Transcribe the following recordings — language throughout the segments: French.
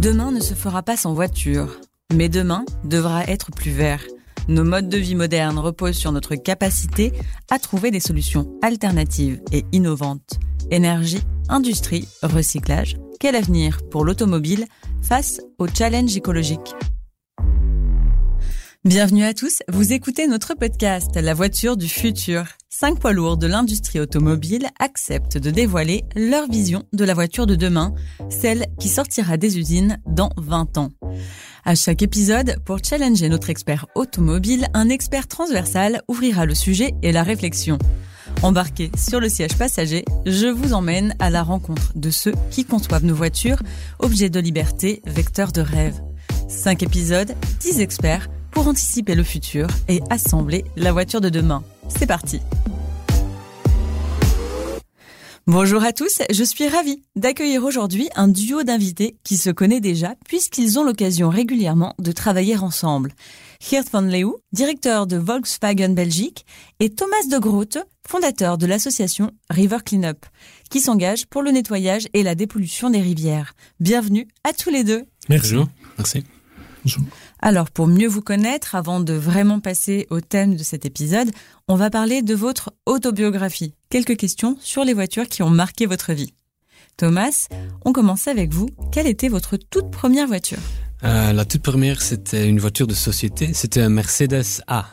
Demain ne se fera pas sans voiture, mais demain devra être plus vert. Nos modes de vie modernes reposent sur notre capacité à trouver des solutions alternatives et innovantes. Énergie, industrie, recyclage. Quel avenir pour l'automobile face aux challenges écologiques? Bienvenue à tous, vous écoutez notre podcast La voiture du futur. Cinq poids lourds de l'industrie automobile acceptent de dévoiler leur vision de la voiture de demain, celle qui sortira des usines dans 20 ans. À chaque épisode, pour challenger notre expert automobile, un expert transversal ouvrira le sujet et la réflexion. Embarqué sur le siège passager, je vous emmène à la rencontre de ceux qui conçoivent nos voitures, objets de liberté, vecteurs de rêve. Cinq épisodes, dix experts pour anticiper le futur et assembler la voiture de demain. C'est parti Bonjour à tous, je suis ravie d'accueillir aujourd'hui un duo d'invités qui se connaît déjà puisqu'ils ont l'occasion régulièrement de travailler ensemble. Geert van Leeuw, directeur de Volkswagen Belgique, et Thomas de Groot, fondateur de l'association River Cleanup, qui s'engage pour le nettoyage et la dépollution des rivières. Bienvenue à tous les deux. Merci. Merci. Bonjour. Alors, pour mieux vous connaître, avant de vraiment passer au thème de cet épisode, on va parler de votre autobiographie. Quelques questions sur les voitures qui ont marqué votre vie. Thomas, on commence avec vous. Quelle était votre toute première voiture? Euh, La toute première, c'était une voiture de société. C'était un Mercedes A.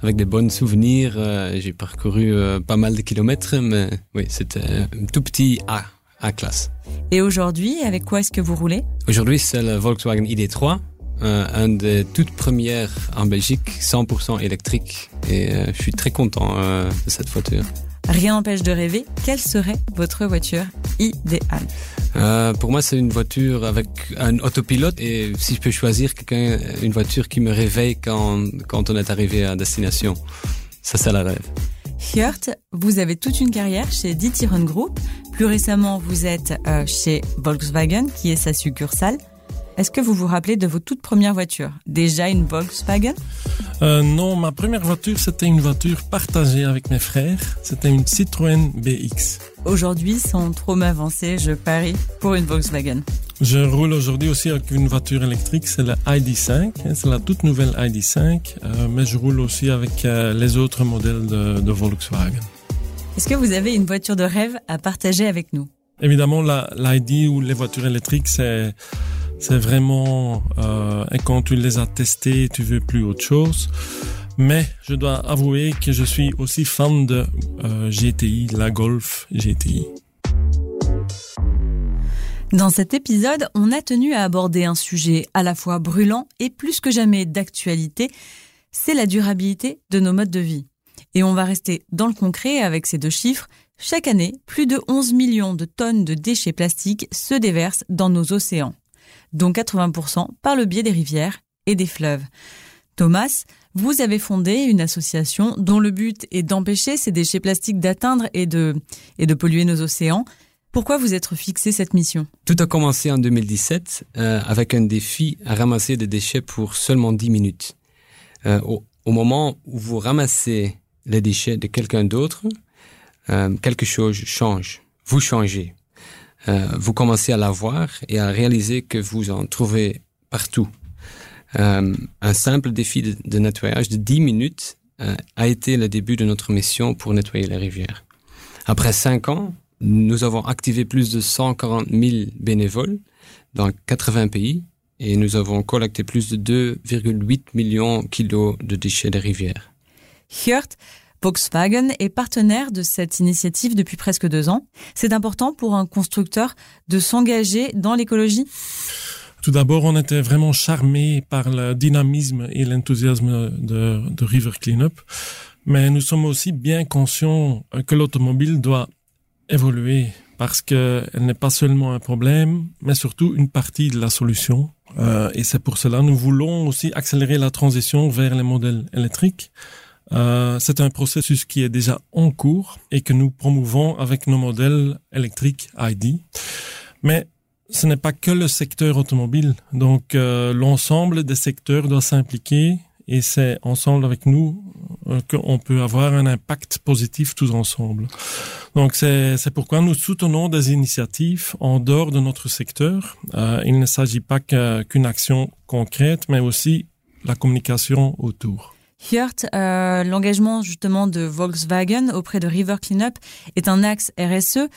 Avec des bons souvenirs, euh, j'ai parcouru euh, pas mal de kilomètres, mais oui, c'était un tout petit A, A classe. Et aujourd'hui, avec quoi est-ce que vous roulez? Aujourd'hui, c'est le Volkswagen ID3 euh, un des toutes premières en Belgique, 100% électrique. Et euh, je suis très content euh, de cette voiture. Rien n'empêche de rêver. Quelle serait votre voiture idéale? Pour moi, c'est une voiture avec un autopilote. Et si je peux choisir quelqu'un, une voiture qui me réveille quand, quand on est arrivé à destination. Ça, c'est la rêve. Hjert, vous avez toute une carrière chez Ditiron Group. Plus récemment, vous êtes chez Volkswagen, qui est sa succursale. Est-ce que vous vous rappelez de vos toutes premières voitures? Déjà une Volkswagen? Euh, Non, ma première voiture, c'était une voiture partagée avec mes frères. C'était une Citroën BX. Aujourd'hui, sans trop m'avancer, je parie pour une Volkswagen. Je roule aujourd'hui aussi avec une voiture électrique, c'est la ID5, c'est la toute nouvelle ID5, euh, mais je roule aussi avec euh, les autres modèles de, de Volkswagen. Est-ce que vous avez une voiture de rêve à partager avec nous? Évidemment, l'ID ou les voitures électriques, c'est c'est vraiment, euh, et quand tu les as testés, tu veux plus autre chose. Mais je dois avouer que je suis aussi fan de euh, GTI, la Golf GTI. Dans cet épisode, on a tenu à aborder un sujet à la fois brûlant et plus que jamais d'actualité, c'est la durabilité de nos modes de vie. Et on va rester dans le concret avec ces deux chiffres. Chaque année, plus de 11 millions de tonnes de déchets plastiques se déversent dans nos océans dont 80% par le biais des rivières et des fleuves. Thomas, vous avez fondé une association dont le but est d'empêcher ces déchets plastiques d'atteindre et de, et de polluer nos océans. Pourquoi vous êtes fixé cette mission? Tout a commencé en 2017 euh, avec un défi à ramasser des déchets pour seulement 10 minutes. Euh, au, moment où vous ramassez les déchets de quelqu'un d'autre, euh, quelque chose change. Vous changez. Euh, vous commencez à la voir et à réaliser que vous en trouvez partout. Euh, un simple défi de, nettoyage de 10 minutes euh, a été le début de notre mission pour nettoyer les rivières. Après 5 ans, nous avons activé plus de 140 000 bénévoles dans 80 pays et nous avons collecté plus de 2,8 millions de kilos de déchets des rivières. Geert, Volkswagen est partenaire de cette initiative depuis presque deux ans. C'est important pour un constructeur de s'engager dans l'écologie tout d'abord, on était vraiment charmé par le dynamisme et l'enthousiasme de, River Cleanup, mais nous sommes aussi bien conscients que l'automobile doit évoluer parce qu'elle n'est pas seulement un problème, mais surtout une partie de la solution. Euh, et c'est pour cela nous voulons aussi accélérer la transition vers les modèles électriques euh, c'est un processus qui est déjà en cours et que nous promouvons avec nos modèles électriques ID. Mais ce n'est pas que le secteur automobile. Donc euh, l'ensemble des secteurs doit s'impliquer et c'est ensemble avec nous euh, qu'on peut avoir un impact positif tous ensemble. Donc c'est pourquoi nous soutenons des initiatives en dehors de notre secteur. Euh, il ne s'agit pas qu'une action concrète, mais aussi la communication autour. Hirt, euh, l'engagement justement de Volkswagen auprès de River Cleanup est un axe RSE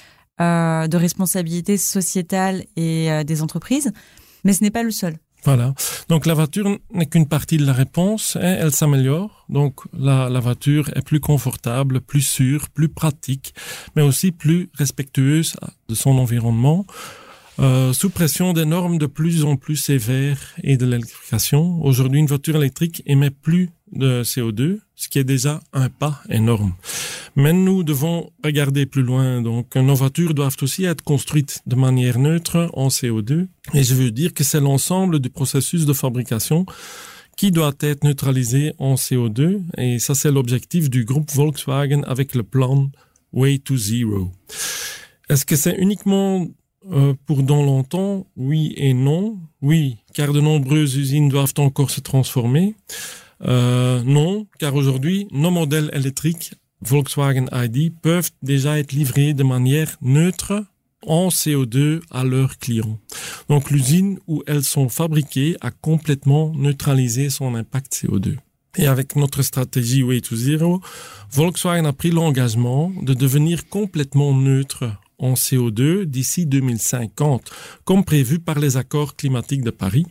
euh, de responsabilité sociétale et euh, des entreprises, mais ce n'est pas le seul. Voilà. Donc la voiture n'est qu'une partie de la réponse. Hein, elle s'améliore. Donc la, la voiture est plus confortable, plus sûre, plus pratique, mais aussi plus respectueuse de son environnement. Euh, sous pression des normes de plus en plus sévères et de l'électrification, aujourd'hui une voiture électrique émet plus de CO2, ce qui est déjà un pas énorme. Mais nous devons regarder plus loin. Donc, nos voitures doivent aussi être construites de manière neutre en CO2. Et je veux dire que c'est l'ensemble du processus de fabrication qui doit être neutralisé en CO2. Et ça, c'est l'objectif du groupe Volkswagen avec le plan Way to Zero. Est-ce que c'est uniquement euh, pour dans longtemps Oui et non. Oui, car de nombreuses usines doivent encore se transformer. Euh, non, car aujourd'hui, nos modèles électriques Volkswagen ID peuvent déjà être livrés de manière neutre en CO2 à leurs clients. Donc l'usine où elles sont fabriquées a complètement neutralisé son impact CO2. Et avec notre stratégie Way to Zero, Volkswagen a pris l'engagement de devenir complètement neutre en CO2 d'ici 2050, comme prévu par les accords climatiques de Paris.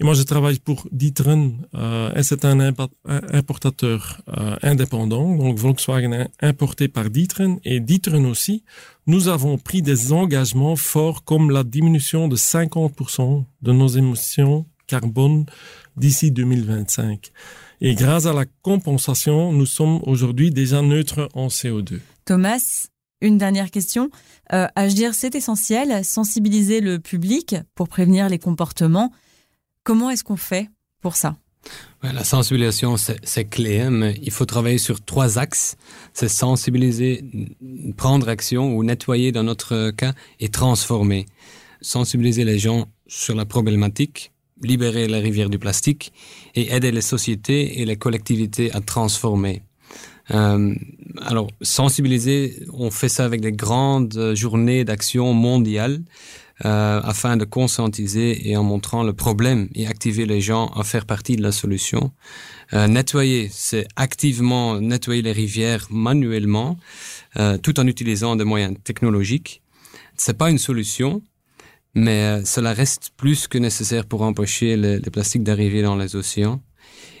Et moi, je travaille pour D'Ieteren, euh, et c'est un, importateur euh, indépendant, donc Volkswagen importé par D'Ieteren, et D'Ieteren aussi, nous avons pris des engagements forts comme la diminution de 50% de nos émissions carbone d'ici 2025. Et grâce à la compensation, nous sommes aujourd'hui déjà neutres en CO2. Thomas, une dernière question. Euh, c'est essentiel, sensibiliser le public pour prévenir les comportements. Comment est-ce qu'on fait pour ça? La sensibilisation, c'est clé, hein, mais il faut travailler sur trois axes. C'est sensibiliser, prendre action ou nettoyer dans notre cas et transformer. Sensibiliser les gens sur la problématique, libérer les rivières du plastique et aider les sociétés et les collectivités à transformer. Euh, alors, sensibiliser, on fait ça avec des grandes journées d'action mondiales euh, afin de conscientiser et en montrant le problème et activer les gens à faire partie de la solution. Euh, nettoyer, c'est activement nettoyer les rivières manuellement, euh, tout en utilisant des moyens technologiques. C'est pas une solution, mais euh, cela reste plus que nécessaire pour empêcher les, les plastiques d'arriver dans les océans.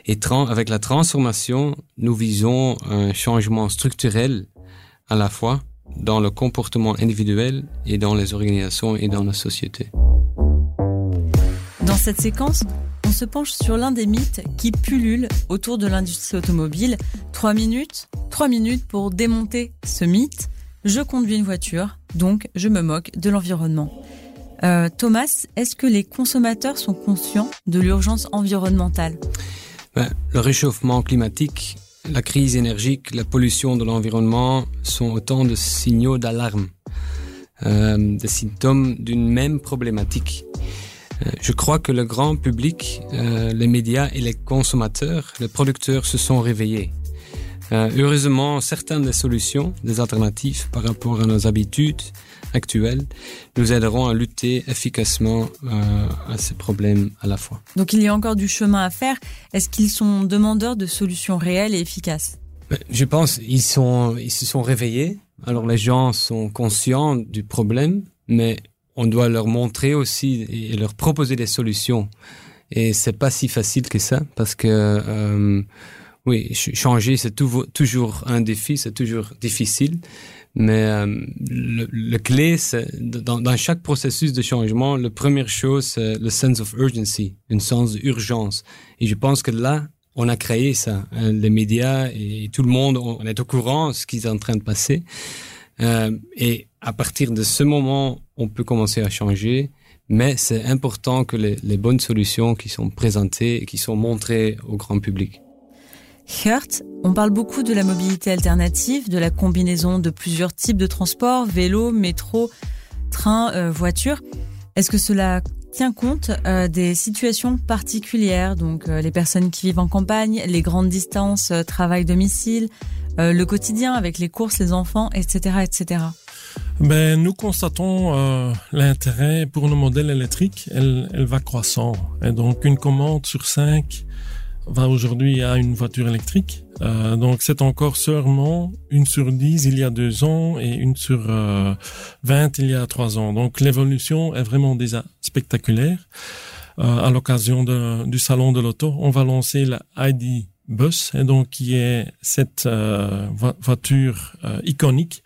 Et avec la transformation, nous visons un changement structurel à la fois dans le comportement individuel et dans les organisations et dans la société. Dans cette séquence, on se penche sur l'un des mythes qui pullulent autour de l'industrie automobile. Trois minutes, trois minutes pour démonter ce mythe. Je conduis une voiture, donc je me moque de l'environnement. Euh, Thomas, est-ce que les consommateurs sont conscients de l'urgence environnementale? Le réchauffement climatique, la crise énergique, la pollution de l'environnement sont autant de signaux d'alarme, euh, des symptômes d'une même problématique. Euh, je crois que le grand public, euh, les médias et les consommateurs, les producteurs se sont réveillés. Euh, heureusement, certaines des solutions, des alternatives par rapport à nos habitudes actuelles, nous aideront à lutter efficacement euh, à ces problèmes à la fois. Donc il y a encore du chemin à faire. Est-ce qu'ils sont demandeurs de solutions réelles et efficaces? Ben, Je pense ils sont ils se sont réveillés. Alors les gens sont conscients du problème, mais on doit leur montrer aussi et leur proposer des solutions. Et c'est pas si facile que ça parce que euh, oui, changer, c'est toujours un défi, c'est toujours difficile. Mais euh, le, le, clé, c'est dans, dans, chaque processus de changement, la première chose, c'est le sense of urgency, une sens d'urgence. Et je pense que là, on a créé ça. Hein, les médias et tout le monde, on est au courant de ce qui est en train de passer. Euh, et à partir de ce moment, on peut commencer à changer. Mais c'est important que les, les bonnes solutions qui sont présentées qui sont montrées au grand public. Hertz, on parle beaucoup de la mobilité alternative, de la combinaison de plusieurs types de transports, vélo, métro, train, euh, voiture. Est-ce que cela tient compte euh, des situations particulières, donc euh, les personnes qui vivent en campagne, les grandes distances, travail-domicile, le quotidien avec les courses, les enfants, etc., etc. Ben, nous constatons l'intérêt pour nos modèles électriques, elle, elle va croissant. Et donc une commande sur cinq va aujourd'hui à une voiture électrique. Euh, donc c'est encore seulement une sur dix il y a deux ans et une sur euh, 20 il y a trois ans. Donc l'évolution est vraiment déjà spectaculaire. Euh, à l'occasion du salon de l'auto, on va lancer la ID Bus, et donc qui est cette euh, voiture euh, iconique.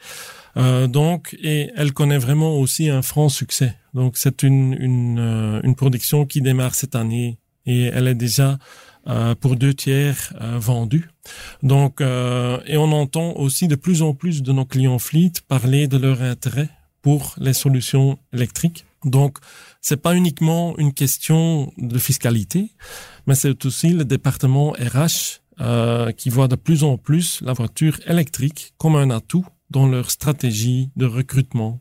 donc et elle connaît vraiment aussi un franc succès. Donc c'est une une, une production qui démarre cette année et elle est déjà euh, pour deux tiers euh, vendus. Donc, euh, et on entend aussi de plus en plus de nos clients fleet parler de leur intérêt pour les solutions électriques. Donc, c'est pas uniquement une question de fiscalité, mais c'est aussi le département RH euh, qui voit de plus en plus la voiture électrique comme un atout dans leur stratégie de recrutement.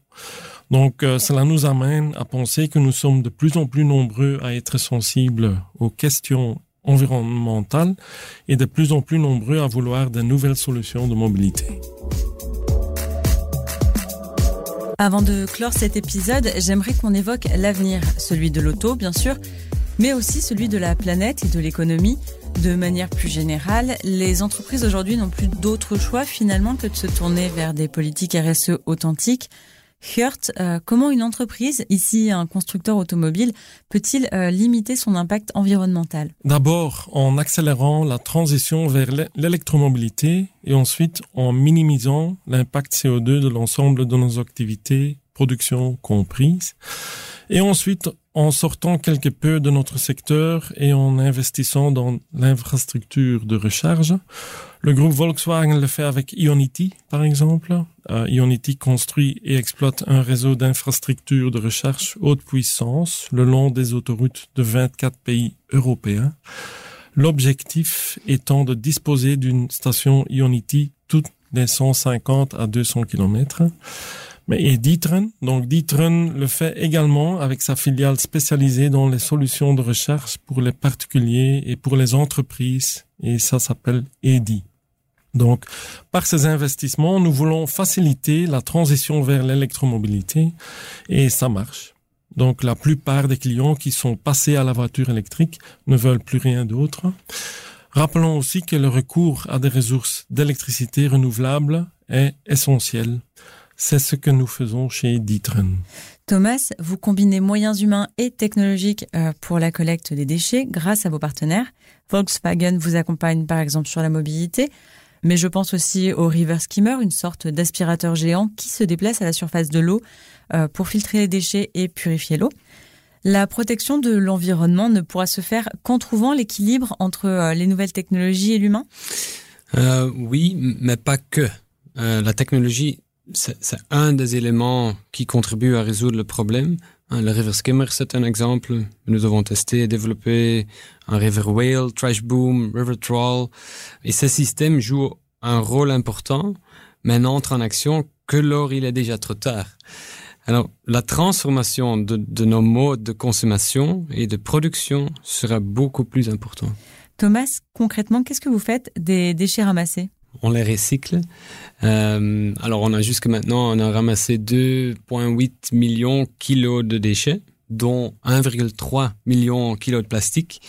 Donc, cela nous amène à penser que nous sommes de plus en plus nombreux à être sensibles aux questions environnementale et de plus en plus nombreux à vouloir de nouvelles solutions de mobilité. Avant de clore cet épisode, j'aimerais qu'on évoque l'avenir, celui de l'auto bien sûr, mais aussi celui de la planète et de l'économie. De manière plus générale, les entreprises aujourd'hui n'ont plus d'autre choix finalement que de se tourner vers des politiques RSE authentiques, Hurt, euh, comment une entreprise, ici un constructeur automobile, peut-il euh, limiter son impact environnemental? D'abord en accélérant la transition vers l'électromobilité et ensuite en minimisant l'impact CO2 de l'ensemble de nos activités, production comprises. Et ensuite en sortant quelque peu de notre secteur et en investissant dans l'infrastructure de recharge. Le groupe Volkswagen le fait avec Ionity, par exemple. Euh, Ionity construit et exploite un réseau d'infrastructures de recharge haute puissance le long des autoroutes de 24 pays européens. L'objectif étant de disposer d'une station Ionity toutes les 150 à 200 kilomètres. Et D'Ieteren, donc D'Ieteren le fait également avec sa filiale spécialisée dans les solutions de recherche pour les particuliers et pour les entreprises, et ça s'appelle EDI. Donc, par ces investissements, nous voulons faciliter la transition vers l'électromobilité et ça marche. Donc, la plupart des clients qui sont passés à la voiture électrique ne veulent plus rien d'autre. Rappelons aussi que le recours à des ressources d'électricité renouvelables est essentiel. C'est ce que nous faisons chez Ditren. Thomas, vous combinez moyens humains et technologiques euh, pour la collecte des déchets grâce à vos partenaires. Volkswagen vous accompagne par exemple sur la mobilité, mais je pense aussi au River Skimmer, une sorte d'aspirateur géant qui se déplace à la surface de l'eau euh, pour filtrer les déchets et purifier l'eau. La protection de l'environnement ne pourra se faire qu'en trouvant l'équilibre entre euh, les nouvelles technologies et l'humain? Oui, mais pas que. la technologie c'est un des éléments qui contribue à résoudre le problème. Hein, le River Skimmer, c'est un exemple. Nous avons testé et développé un River Whale, Trash Boom, River Troll. Et ces systèmes jouent un rôle important, mais n'entrent en action que lors il est déjà trop tard. Alors, la transformation de, de nos modes de consommation et de production sera beaucoup plus importante. Thomas, concrètement, qu'est-ce que vous faites des déchets ramassés? On les recycle. Euh, alors on a jusqu'à maintenant, on a ramassé 2,8 millions kilos de déchets, dont 1,3 million kilos de plastique.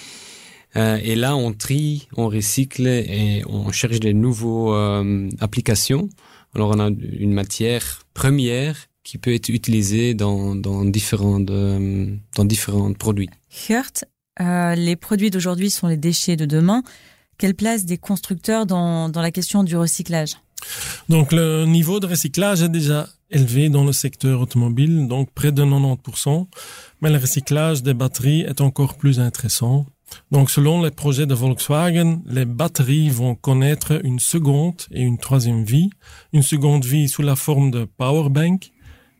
Euh, et là, on trie, on recycle et on cherche des nouveaux euh, applications. Alors on a une matière première qui peut être utilisée dans, dans différents produits. Hurt, les produits d'aujourd'hui sont les déchets de demain. Quelle place des constructeurs dans, dans la question du recyclage? Donc le niveau de recyclage est déjà élevé dans le secteur automobile, donc près de 90%, mais le recyclage des batteries est encore plus intéressant. Donc selon les projets de Volkswagen, les batteries vont connaître une seconde et une troisième vie. Une seconde vie sous la forme de power bank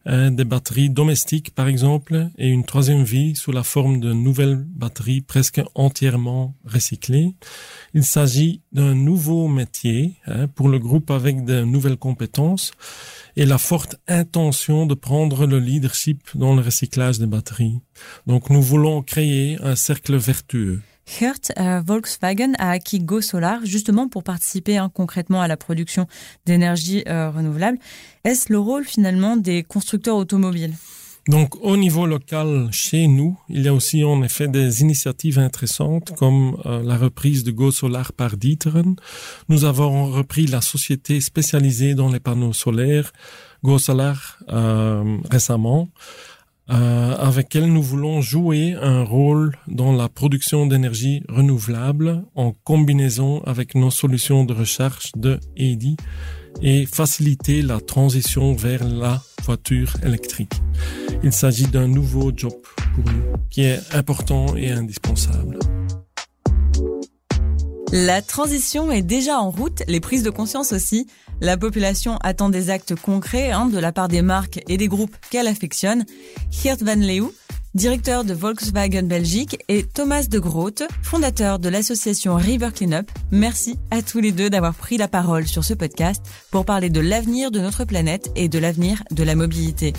euh, des batteries domestiques par exemple, et une troisième vie sous la forme de nouvelles batteries presque entièrement recyclées. Il s'agit d'un nouveau métier hein, pour le groupe avec de nouvelles compétences et la forte intention de prendre le leadership dans le recyclage des batteries. Donc nous voulons créer un cercle vertueux. Hertz, euh, Volkswagen a acquis Go Solar justement pour participer hein, concrètement à la production d'énergie euh, renouvelable. Est-ce le rôle finalement des constructeurs automobiles? Donc au niveau local, chez nous, il y a aussi en effet des initiatives intéressantes comme euh, la reprise de Go Solar par Dieteren. Nous avons repris la société spécialisée dans les panneaux solaires Go Solar récemment. Euh, avec elle nous voulons jouer un rôle dans la production d'énergie renouvelable en combinaison avec nos solutions de recherche de EDI et faciliter la transition vers la voiture électrique. Il s'agit d'un nouveau job pour nous qui est important et indispensable. La transition est déjà en route, les prises de conscience aussi. La population attend des actes concrets hein, de la part des marques et des groupes qu'elle affectionne. Geert van Leeuw, directeur de Volkswagen Belgique, et Thomas de Groot, fondateur de l'association River Cleanup. Merci à tous les deux d'avoir pris la parole sur ce podcast pour parler de l'avenir de notre planète et de l'avenir de la mobilité.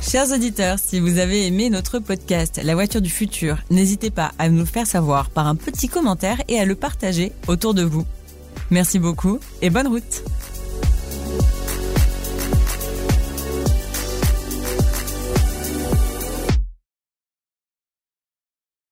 Chers auditeurs, si vous avez aimé notre podcast La voiture du futur, n'hésitez pas à nous faire savoir par un petit commentaire et à le partager autour de vous. Merci beaucoup et bonne route